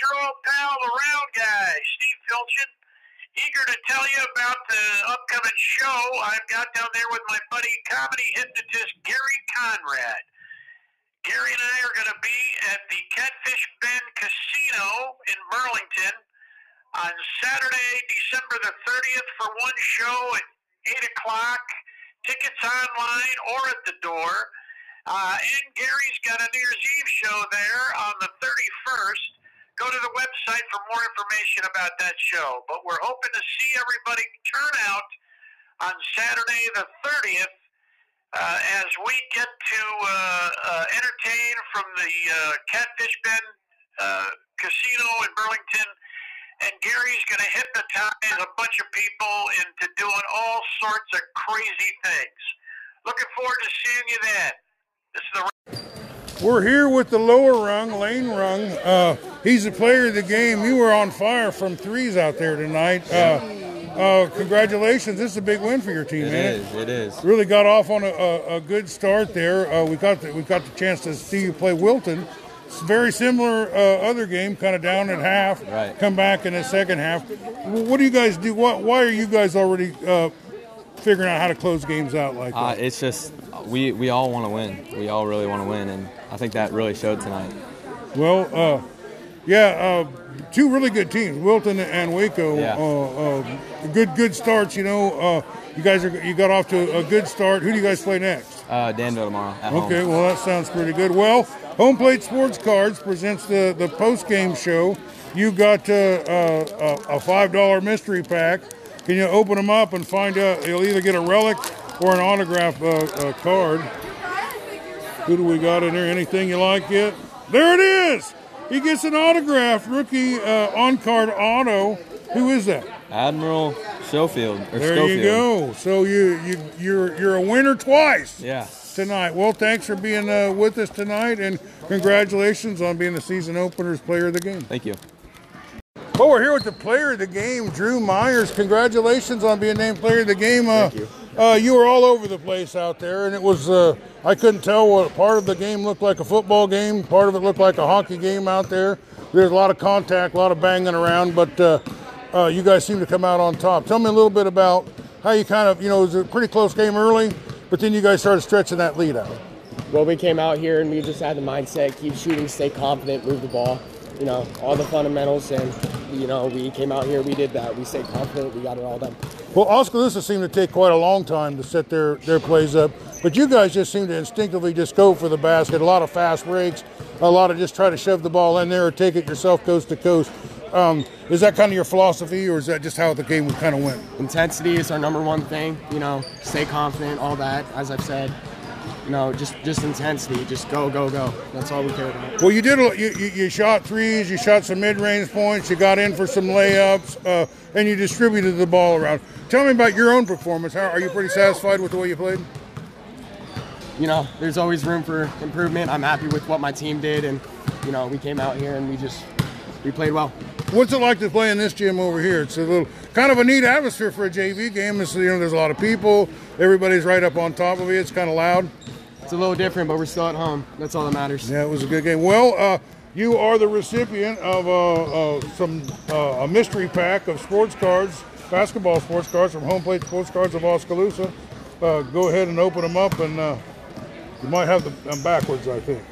your old pal, the round guy, Steve Filchin. Eager to tell you about the upcoming show I've got down there with my buddy, comedy hypnotist Gary Conrad. Gary and I are going to be at the Catfish Bend Casino in Burlington on Saturday, December the 30th for one show at 8 o'clock. Tickets online or at the door. Uh, and Gary's got a New Year's Eve show there on the 31st. Go to the website for more information about that show. But we're hoping to see everybody turn out on Saturday the 30th uh, as we get to uh, uh, entertain from the uh, Catfish Bend uh, Casino in Burlington. And Gary's going to hypnotize a bunch of people into doing all sorts of crazy things. Looking forward to seeing you then. This is the. We're here with the lower rung, Layne Rung. Uh, he's the player of the game. You were on fire from threes out there tonight. Uh, uh, congratulations! This is a big win for your team, It man. is. It is. Really got off on a, a, a good start there. Uh, we got the, we got the chance to see you play Wilton. It's very similar uh, other game, kind of down at half. Right. Come back in the second half. What do you guys do? What, why are you guys already uh, figuring out how to close games out like Uh, that? it's just we we all want to win. We all really want to win, and I think that really showed tonight. Well, uh, yeah, uh, two really good teams, Wilton and Waco. Yeah. Uh, uh, good good starts. You know, uh, you guys are you got off to a good start. Who do you guys play next? Uh, Danville tomorrow at home. Okay, well that sounds pretty good. Well, Home Plate Sports Cards presents the the post game show. You got uh, uh, a a five dollar mystery pack. Can you open them up and find out? You'll either get a relic or an autograph uh, uh, card. Who do we got in there? Anything you like yet? There it is. He gets an autograph rookie uh, on card auto. Who is that? Admiral Schofield. Or There Schofield. you go. So you you you're you're a winner twice Yeah. tonight. Well, thanks for being uh, with us tonight, and congratulations on being the season openers player of the game. Thank you. Well, we're here with the player of the game, Drew Myers. Congratulations on being named player of the game. Uh, Thank you. Uh, you were all over the place out there, and it was, uh, I couldn't tell what part of the game looked like a football game, part of it looked like a hockey game out there. There's a lot of contact, a lot of banging around, but uh, uh, you guys seem to come out on top. Tell me a little bit about how you kind of, you know, it was a pretty close game early, but then you guys started stretching that lead out. Well, we came out here and we just had the mindset, keep shooting, stay confident, move the ball. You know, all the fundamentals, and you know, we came out here, we did that. We stayed confident, we got it all done. Well, Oskaloosa seemed to take quite a long time to set their, their plays up, but you guys just seem to instinctively just go for the basket. A lot of fast breaks, a lot of just try to shove the ball in there or take it yourself coast to coast. Um, is that kind of your philosophy, or is that just how the game kind of went? Intensity is our number one thing. You know, stay confident, all that. As I've said, you know, just just intensity, just go, go, go. That's all we care about. Well, you did. You, you, you shot threes, you shot some mid-range points, you got in for some layups, uh, and you distributed the ball around. Tell me about your own performance. How, are you pretty satisfied with the way you played? You know, there's always room for improvement. I'm happy with what my team did, and you know, we came out here and we just we played well. What's it like to play in this gym over here? It's a little kind of a neat atmosphere for a JV game. It's, you know, there's a lot of people. Everybody's right up on top of you. It's kind of loud. It's a little different, but we're still at home. That's all that matters. Yeah, it was a good game. Well, uh, you are the recipient of uh, uh, some uh, a mystery pack of sports cards, basketball sports cards from Home Plate Sports Cards of Oskaloosa. Uh, go ahead and open them up, and uh, you might have them backwards, I think.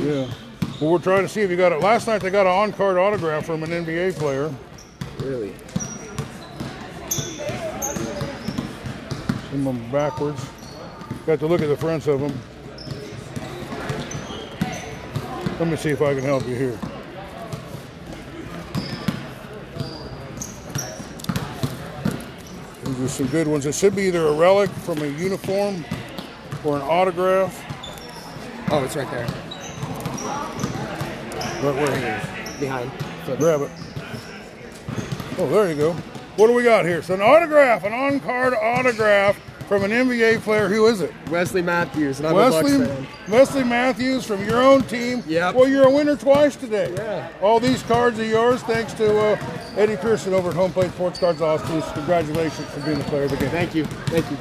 Yeah. Well, we're trying to see if you got it. Last night they got an on-card autograph from an NBA player. Really. Some of them backwards. Got to look at the fronts of them. Let me see if I can help you here. These are some good ones. It should be either a relic from a uniform or an autograph. Oh, it's right there, Where behind. Flip. Grab it. Oh, there you go. What do we got here? So an autograph, an on-card autograph from an NBA player. Who is it? Wesley Matthews, and I'm a Wesley, Bucks fan. Wesley Matthews from your own team. Yep. Well, you're a winner twice today. Yeah. All these cards are yours thanks to uh, Eddie Pearson over at Home Plate Sports Cards Austin. Congratulations for being the player of the game. Thank you. Thank you.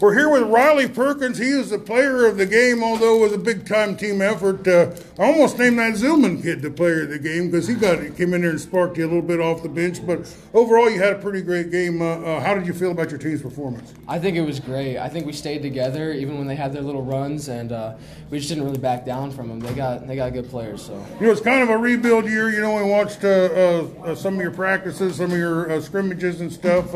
We're here with Riley Perkins. He is the player of the game, although it was a big time team effort. Uh, I almost named that Zillman kid the player of the game because he got he came in there and sparked you a little bit off the bench. But overall, you had a pretty great game. Uh, uh, how did you feel about your team's performance? I think it was great. I think we stayed together even when they had their little runs, and uh, we just didn't really back down from them. They got they got good players. So You know, it's kind of a rebuild year. You know, we watched uh, uh, uh, some of your practices, some of your uh, scrimmages and stuff.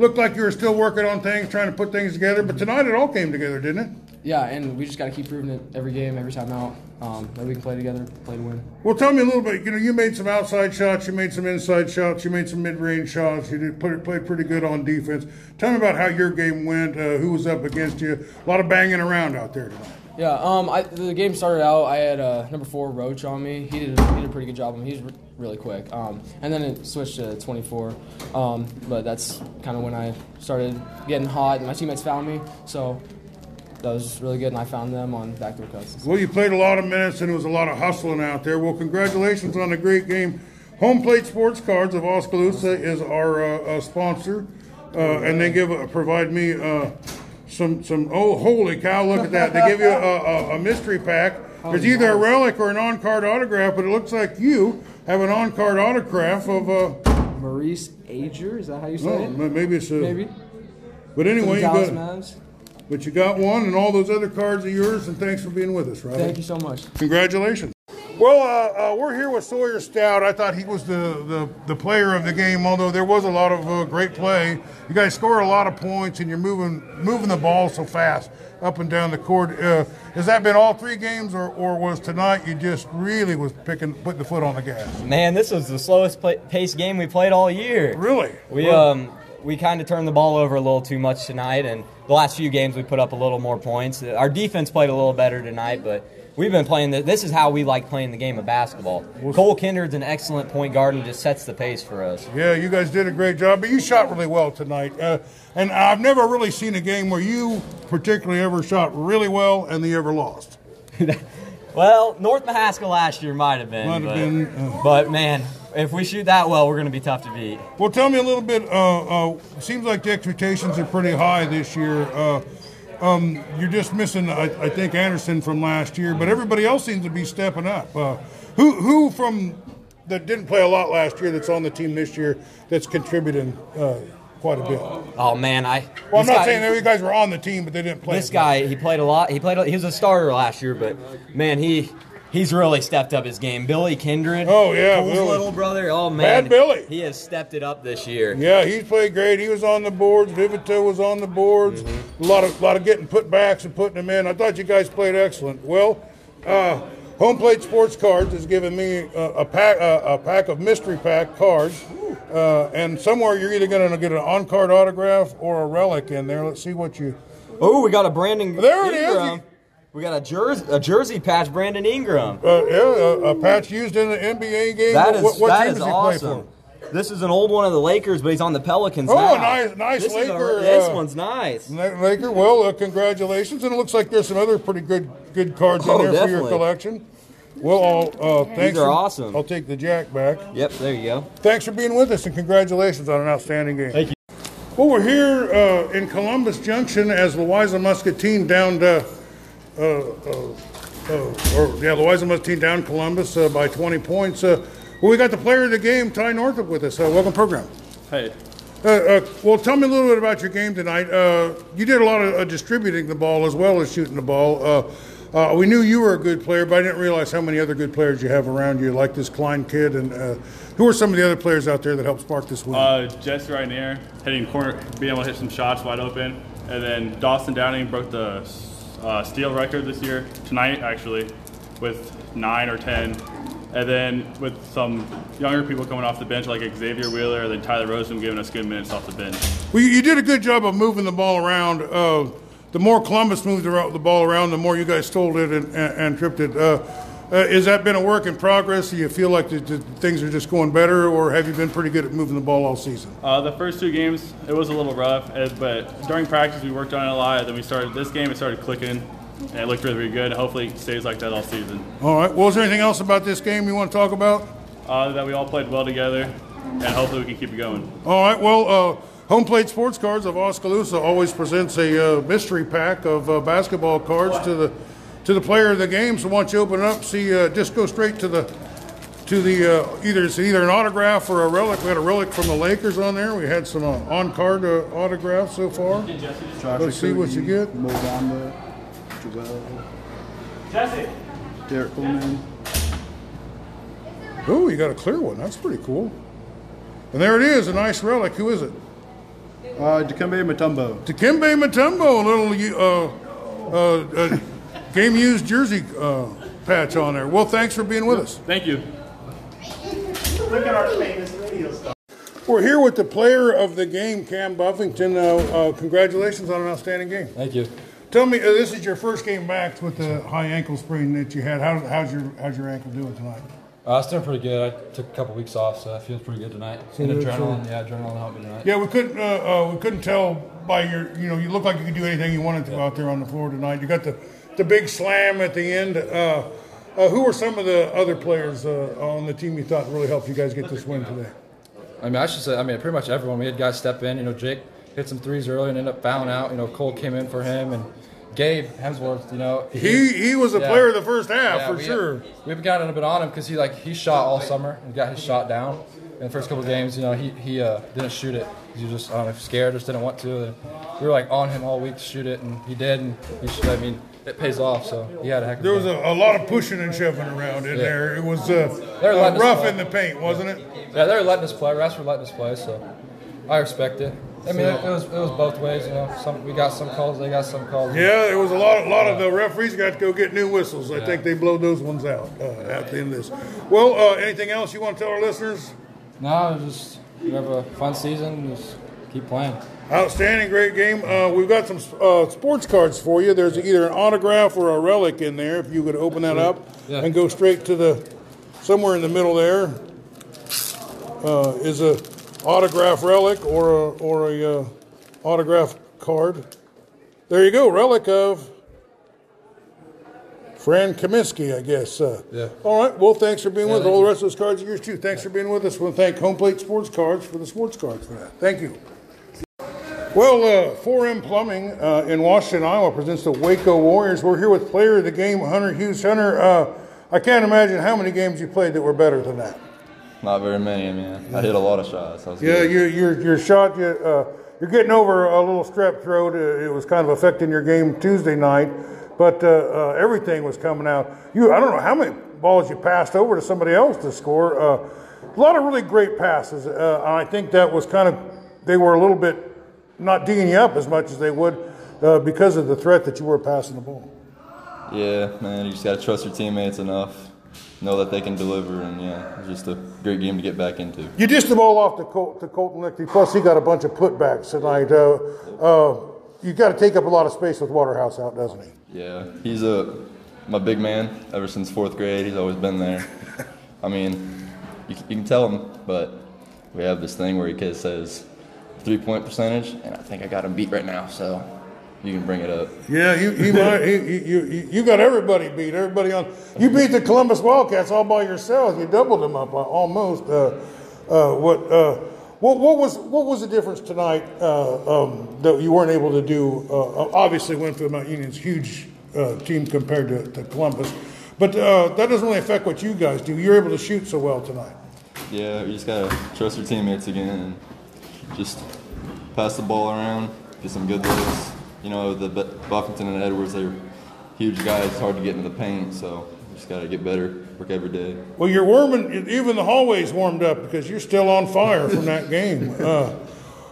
Looked like you were still working on things, trying to put things together. But tonight it all came together, didn't it? yeah, and we just got to keep proving it every game, every time out um, that we can play together, play to win. Well, tell me a little bit. You know, you made some outside shots, you made some inside shots, you made some mid-range shots. You did put, played pretty good on defense. Tell me about how your game went. Uh, who was up against you? A lot of banging around out there tonight. Yeah, um, I, the game started out. I had uh, number four Roach on me. He did he did a pretty good job. He's re- really quick. Um, and then it switched to 24. Um, but that's kind of when I started getting hot, and my teammates found me. So that was really good, and I found them on backdoor cuts. Well, you played a lot of minutes, and it was a lot of hustling out there. Well, congratulations on a great game. Home Plate Sports Cards of Oskaloosa is our uh, uh, sponsor, uh, and they give uh, provide me uh, some some. Oh, holy cow! Look at that! They give you a, a, a mystery pack. There's either a relic or an on-card autograph, but it looks like you have an on-card autograph of. Uh, Maurice Ager, is that how you say oh, it? maybe it's a. Maybe. But anyway, you got. Mavs. But you got one, and all those other cards are yours. And thanks for being with us, Riley. Thank you so much. Congratulations. Well, uh, uh, we're here with Sawyer Stout. I thought he was the, the, the player of the game, although there was a lot of uh, great play. You guys score a lot of points, and you're moving moving the ball so fast up and down the court. Uh, has that been all three games, or, or was tonight you just really was picking putting the foot on the gas? Man, this was the slowest play- paced game we played all year. Really? We Well, um we kind of turned the ball over a little too much tonight, and the last few games we put up a little more points. Our defense played a little better tonight, but we've been playing. The, this is how we like playing the game of basketball. Cole Kindred's an excellent point guard and just sets the pace for us. Yeah, you guys did a great job, but you shot really well tonight. Uh, and I've never really seen a game where you particularly ever shot really well and the ever lost. Well, North Mahaska last year might have been, Might have but, been, uh. but man, if we shoot that well, we're going to be tough to beat. Well, tell me a little bit. Uh, uh, seems like the expectations are pretty high this year. Um, you're just missing, I, I think, Anderson from last year, but everybody else seems to be stepping up. Uh, who, who from that didn't play a lot last year that's on the team this year that's contributing uh, quite a bit? Oh man, I. Well, I'm not guy- saying that you guys were on the team, but they didn't play. This guy, he played a lot. He played. a- He was a starter last year, but man, he he's really stepped up his game. Billy Kindred. Oh, yeah, Cole's Billy. little brother. Oh man, Bad Billy. He has stepped it up this year. Yeah, he's played great. He was on the boards. Vivito was on the boards. A lot of lot of getting put backs and putting them in. I thought you guys played excellent. Well, uh, Home Plate Sports Cards has given me a, a pack a, a pack of mystery pack cards, uh, and somewhere you're either going to get an on card autograph or a relic in there. Let's see what you. Oh, we got a Brandon. There it is. Ingram. We got a jersey, a jersey patch, Brandon Ingram. Uh, yeah, a, a patch used in the NBA game. That is what, what that team is does he awesome. play This is an old one of the Lakers, but he's on the Pelicans Oh, now. nice- nice this is a- Laker, this uh, one's nice. Laker. Well, uh, congratulations, and it looks like there's some other pretty good good cards in Oh, there for your collection. Well, I'll, uh, thanks. are for- awesome. I'll take the jack back. Yep, there you go. Thanks for being with us, and congratulations on an outstanding game. Thank you. Well, we're here uh, in Columbus Junction as Louisa Muscatine down to, uh, uh, uh, or yeah, Louisa Muscatine down Columbus uh, by 20 points. Uh, well, we got the player of the game, Ty Northup, with us. Uh, welcome, program. Hey, Uh, uh, well, tell me a little bit about your game tonight. Uh, you did a lot of uh, distributing the ball as well as shooting the ball. Uh, uh, we knew you were a good player, but I didn't realize how many other good players you have around you, like this Klein kid. And uh, who are some of the other players out there that helped spark this win? uh, Jesse right near, hitting corner, being able to hit some shots wide open, and then Dawson Downing broke the uh, steal record this year tonight actually, with nine or ten, and then with some younger people coming off the bench like Xavier Wheeler, then Tyler Rosen giving us good minutes off the bench. Well, you, did a good job of moving the ball around. Uh, the more Columbus moved the ball around, the more you guys stole it and, and, and tripped it. Uh, uh, has that been a work in progress? Do you feel like the, the things are just going better, or have you been pretty good at moving the ball all season? Uh, the first two games, it was a little rough, eh, but during practice we worked on it a lot. Then we started this game, it started clicking, and it looked really, really good. Hopefully, it stays like that all season. All right. Well, is there anything else about this game you want to talk about? Uh, that we all played well together, and hopefully we can keep it going. All right. Well, uh, Home Plate Sports Cards of Oskaloosa always presents a uh, mystery pack of uh, basketball cards to the to the player of the game. So once you open it up, see, uh, just go straight to the to the uh, either it's either an autograph or a relic. We had a relic from the Lakers on there. We had some uh, on card uh, autographs so far. Let's see what you get. Mo Bamba, Joel. Jesse. Derrick Coleman. Oh, you got a clear one. That's pretty cool. And there it is, a nice relic. Who is it? Uh, Dikembe Mutombo. Dikembe Mutombo, a little uh, uh, uh, game used jersey uh, patch on there. Well, thanks for being with us. Thank you. Look at our famous radio stuff. We're here with the player of the game, Cam Buffington. Uh, uh, congratulations on an outstanding game. Thank you. Tell me, uh, this is your first game back with the high ankle sprain that you had. How, how's your how's your ankle doing tonight? Uh, it's doing pretty good. I took a couple weeks off, so I feel pretty good tonight. So and adrenaline, yeah, adrenaline helped me tonight. Yeah, we couldn't uh, uh, we couldn't tell by your you know you look like you could do anything you wanted to out there on the floor tonight. You got the the big slam at the end. Uh, uh, who were some of the other players uh, on the team you thought really helped you guys get this win today? I mean, I should say, I mean, pretty much everyone. We had guys step in. You know, Jake hit some threes early and ended up fouling out. You know, Cole came in for him, and Gabe Hemsworth. You know, He he was a Yeah. player of the first half Yeah, for we- sure. We've gotten a bit on him because he like he shot all summer and got his shot down. In the first couple of games, you know, he he uh, didn't shoot it. He was just I don't know, scared, just didn't want to. And we were like on him all week to shoot it, and he did. And he should, I mean, it pays off. So he had a heck of There was a, a lot of pushing and shoving around in Yeah. there. It was uh, They're uh, rough in the paint, wasn't it? Yeah, they were letting us play. Refs were letting us play, so I respect it. I mean, it, it was it was both ways. You know, some we got some calls, they got some calls. Yeah, there was a lot. A lot of the referees got to go get new whistles. I think they blow those ones out uh, at the end of this. Well, uh, anything else you want to tell our listeners? No, just we have a fun season. Just keep playing. Outstanding, great game. Uh, we've got some uh, sports cards for you. There's either an autograph or a relic in there. If you could open that up Yeah. and go straight to the somewhere in the middle there uh, is a autograph relic or a, or a uh, autograph card. There you go, relic of Frank Kaminsky, I guess. Uh, Yeah. All right. Well, thanks for being with us. thank All the rest of those cards are yours too. Thanks for being with us. We want to thank Home Plate Sports Cards for the sports cards for that. Thank you. Well, uh, 4M Plumbing uh, in Washington, Iowa presents the Waco Warriors. We're here with player of the game, Hunter Hughes. Hunter, uh, I can't imagine how many games you played that were better than that. Not very many. I mean, I hit a lot of shots. I was Yeah, good. your your your shot, you, uh, you're getting over a little strep throat. Uh, it was kind of affecting your game Tuesday night, but uh, uh, everything was coming out. You, I don't know how many balls you passed over to somebody else to score. Uh, a lot of really great passes. Uh, I think that was kind of they were a little bit not digging you up as much as they would uh, because of the threat that you were passing the ball. Yeah, man. You just gotta trust your teammates enough, know that they can deliver, and yeah, it was just a great game to get back into. You dished the ball off to, Col- to Colton Lichty, plus he got a bunch of putbacks tonight. Uh, uh, you got to take up a lot of space with Waterhouse out, doesn't he? Yeah, he's a my big man ever since fourth grade. He's always been there. I mean, you, can- you can tell him, but we have this thing where he kids says three point percentage, and I think I got him beat right now. So you can bring it up. Yeah, you you, might, you, you, you you got everybody beat. Everybody on. You beat the Columbus Wildcats all by yourself. You doubled them up uh, almost. Uh, uh, what uh, what what was what was the difference tonight uh, um, that you weren't able to do? Uh, obviously, Winfield Mount Union's huge uh, team compared to, to Columbus, but uh, that doesn't really affect what you guys do. You're able to shoot so well tonight. Yeah, you just gotta trust your teammates again and just pass the ball around, get some good looks. You know, the Bu- Buffington and Edwards, they're huge guys. It's hard to get into the paint, so just gotta get better, work every day. Well, you're warming. Even the hallways warmed up because you're still on fire from that game. Uh,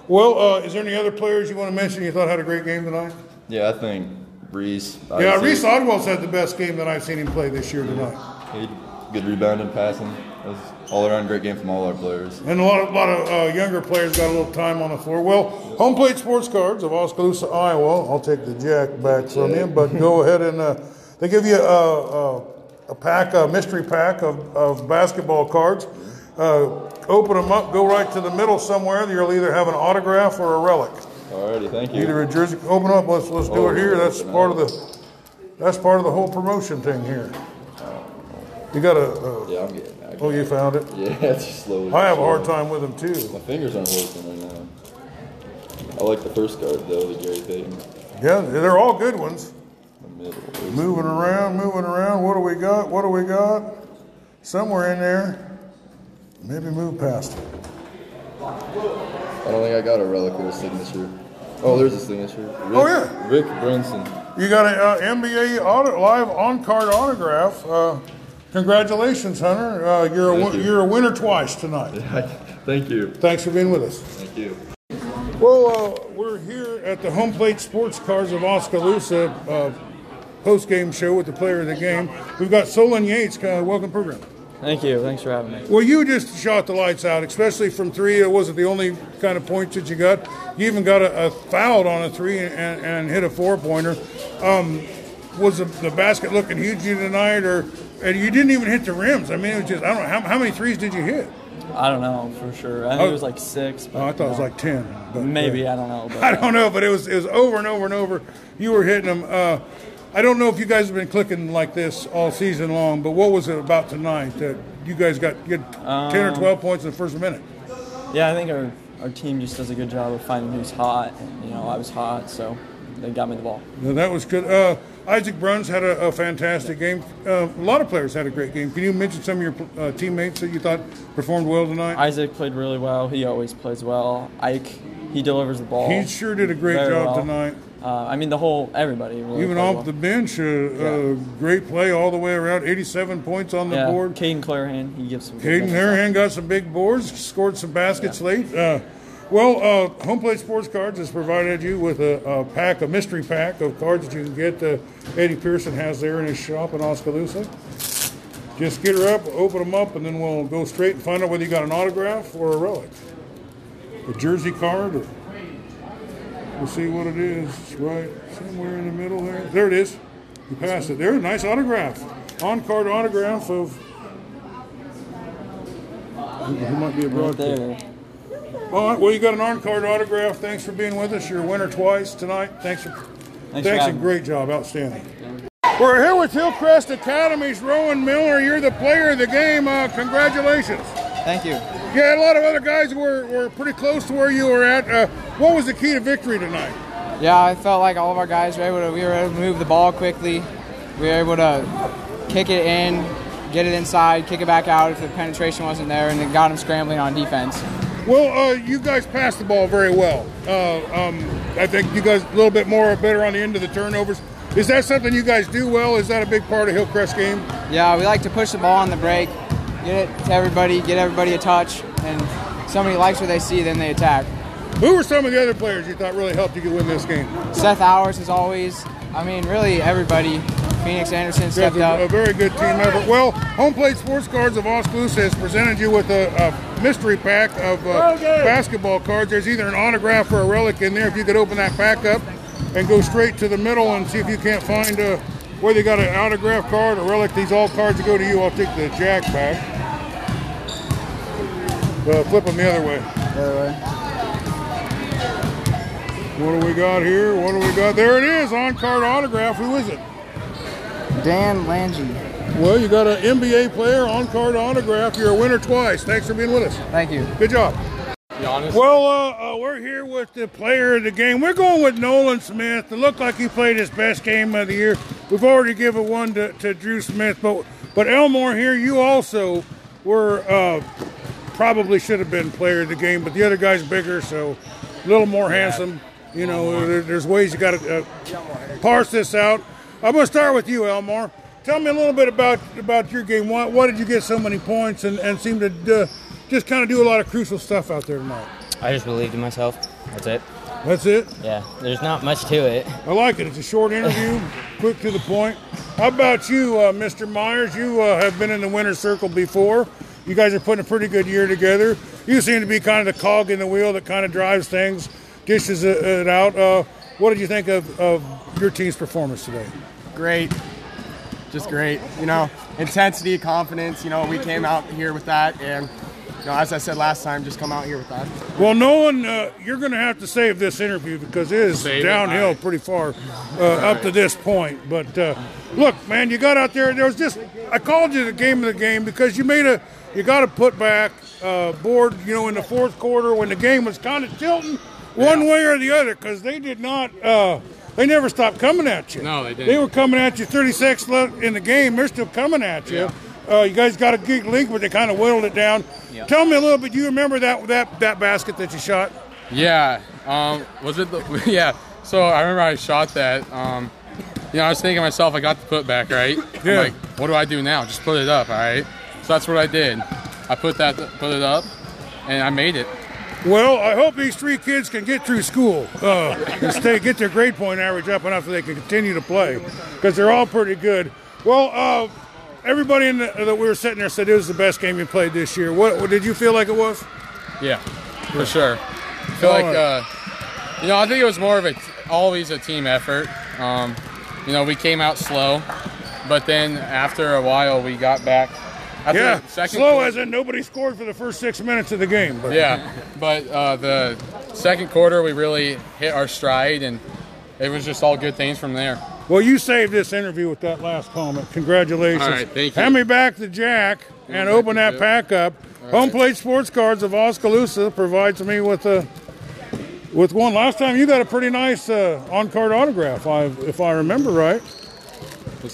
well, uh, is there any other players you want to mention you thought had a great game tonight? Yeah, I think Reese. Yeah, Reese Odwell's had the best game that I've seen him play this year tonight, he good rebounding, passing. It was all around great game from all our players. and a lot of lot of uh, younger players got a little time on the floor. Well, home plate sports cards of Oskaloosa, Iowa. I'll take the jack back from you, but go ahead and uh, they give you a, a, a pack, a mystery pack of, of basketball cards. Uh, open them up, go right to the middle somewhere. You'll either have an autograph or a relic. Alrighty, thank you. Either a jersey. Open up. Let's let's do Oh, it here. That's part of the that's part of the whole promotion thing here. You got a. Uh, Yeah, I'm getting. I oh, you found it. Yeah, it's just slowly. I have a hard time with them too. My fingers aren't working right now. I like the first card though, the Gary Payton. Yeah, they're all good ones. Middle. Moving around, moving around. What do we got? What do we got? Somewhere in there. Maybe move past it. I don't think I got a relic with a signature. Oh, there's a signature. Rick, Oh, yeah. Rick Brunson. You got an uh, NBA auto, live on card autograph. Uh, congratulations, Hunter. Uh, you're a you. you're a winner twice tonight. Thank you. Thanks for being with us. Thank you. Well, uh, we're here at the Home Plate Sports Cards of Oskaloosa uh, post game show with the player of the game. We've got Solon Yates. Uh, welcome, program. Thank you. Thanks for having me. Well, you just shot the lights out, especially from three. It wasn't the only kind of points that you got. You even got a, a fouled on a three and, and hit a four pointer. Um, was the, the basket looking huge you tonight, or and you didn't even hit the rims? I mean, it was just I don't know how, how many threes did you hit? I don't know for sure. I think Oh. it was like six. But, Oh, I thought it was like ten. But, Maybe uh, I don't know. But, I don't know, but it was it was over and over and over. You were hitting them. Uh, I don't know if you guys have been clicking like this all season long, but what was it about tonight that you guys got you had ten or Um, twelve points in the first minute? Yeah, I think our, our team just does a good job of finding who's hot. And, you know, I was hot, so they got me the ball. That was good. Uh, Isaac Bruns had a, a fantastic game. Uh, a lot of players had a great game. Can you mention some of your uh, teammates that you thought performed well tonight? Isaac played really well. He always plays well. Ike, he delivers the ball. He sure did a great job well. tonight. Uh, I mean, the whole everybody. Really Even off well. the bench, uh, uh, great play all the way around. 87 points on the yeah, board. Caden Clarahan, he gives some. Caden. Harahan got some big boards, scored some baskets late. Uh, well, uh, Home Plate Sports Cards has provided you with a, a pack, a mystery pack of cards that you can get. Uh, Eddie Pearson has there in his shop in Oskaloosa. Just get her up, open them up, and then we'll go straight and find out whether you got an autograph or a relic. A jersey card, or we'll see what it is. It's right somewhere in the middle there. There it is. You passed it. There, a nice autograph. On card autograph of. Who might be a Right there. All right, well, you got an on card autograph. Thanks for being with us. You're a winner twice tonight. Thanks for, Thanks thanks and great job. Outstanding. We're here with Hillcrest Academy's Rowen Miller. You're the player of the game. Uh, congratulations. Thank you. Had a lot of other guys were, were pretty close to where you were at. Uh, what was the key to victory tonight? Yeah, I felt like all of our guys were able to we were able to move the ball quickly. We were able to kick it in, get it inside, kick it back out if the penetration wasn't there, and then got them scrambling on defense. Well, uh, you guys passed the ball very well. Uh, um, I think you guys a little bit more better on the end of the turnovers. Is that something you guys do well? Is that a big part of Hillcrest game? Yeah, we like to push the ball on the break, get it to everybody, get everybody a touch, and somebody likes what they see, then they attack. Who were some of the other players you thought really helped you get win this game? Seth Hours is always, I mean, really everybody. Phoenix Anderson That's stepped a, up. a very good team effort. Well, Home Plate Sports Cards of Oskaloosa has presented you with a, a mystery pack of uh, basketball cards. There's either an autograph or a relic in there. If you could open that pack up and go straight to the middle and see if you can't find uh, whether you got an autograph card or relic. These all cards go to you. I'll take the jack back. Uh, flip them the other way. The other way. What do we got here? What do we got? There it is, on card autograph. Who is it? Dan Langhi. Well, you got an NBA player on card autograph. You're a winner twice. Thanks for being with us. Thank you. Good job. Well, uh, uh, we're here with the player of the game. We're going with Nolan Smith. It looked like he played his best game of the year. We've already given one to, to Drew Smith, but but Elmore here, you also were uh, probably should have been player of the game, but the other guy's bigger, so a little more handsome. You know, there, there's ways you got to uh, parse this out. I'm going to start with you, Elmore. Tell me a little bit about about your game. Why, why did you get so many points and, and seem to uh, just kind of do a lot of crucial stuff out there tonight? I just believed in myself. That's it. That's it? Yeah, there's not much to it. I like it. It's a short interview, quick to the point. How about you, uh, Mr. Myers? You uh, have been in the winner's circle before. You guys are putting a pretty good year together. You seem to be kind of the cog in the wheel that kind of drives things, dishes it, it out. Uh, what did you think of, of your team's performance today? Great. Just great. You know, intensity, confidence. You know, we came out here with that, and you know, as I said last time, just come out here with that. Well, Nolan, uh, you're going to have to save this interview because it is Save downhill All right. pretty far uh, up to this point. But uh, look, man, you got out there. There was just I called you the game of the game because you made a you got to put back uh, board. You know, in the fourth quarter when the game was kind of tilting, one way or the other, because they did not. Uh, they never stopped coming at you. No, they didn't. They were coming at you 36 left in the game. They're still coming at you. Uh, you guys got a good league, but they kind of whittled it down. Yeah. Tell me a little bit. Do you remember that that that basket that you shot? Yeah. Um, was it? The, yeah. So I remember I shot that. Um, you know, I was thinking to myself, I got the putback right. Yeah. I'm like, what do I do now? Just put it up, all right? So that's what I did. I put that, put it up, and I made it. Well, I hope these three kids can get through school uh, and stay, get their grade point average up enough so they can continue to play because they're all pretty good. Well, uh, everybody in the, that we were sitting there said it was the best game you played this year. What, what did you feel like it was? Yeah, for sure. I feel All like, right. uh, you know, I think it was more of a always a team effort. Um, you know, we came out slow, but then after a while, we got back. After yeah, second slow quarter- as in nobody scored for the first six minutes of the game. But. Yeah, but uh, the second quarter we really hit our stride, and it was just all good things from there. Well, you saved this interview with that last comment. Congratulations. All right, thank you. Hand me back the jack and open that pack up. Home Plate Sports Cards of Oskaloosa provides me with a with one. Last time you got a pretty nice uh, on card autograph, I, if I remember right.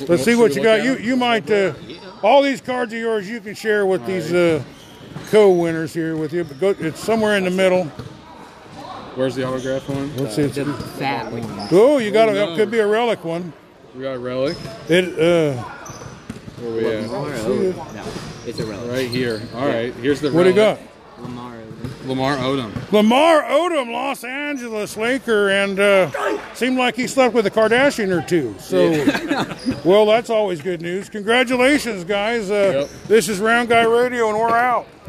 Let's see what you got. You you might uh, all these cards are yours. You can share with these uh, co-winners here with you. But go, it's somewhere in the middle. Where's the autograph one? Let's see. It's, fat one. oh, you got a, no. it could be a relic one. We got a relic. It uh, Where we at? No, it's a relic. Right here. All right. Here's the. Relic. What do you got? Lamar Lamar Odom. Lamar Odom, Los Angeles Laker, and uh, seemed like he slept with a Kardashian or two. So, well, that's always good news. Congratulations, guys. Uh, This is Round Guy Radio, and we're out.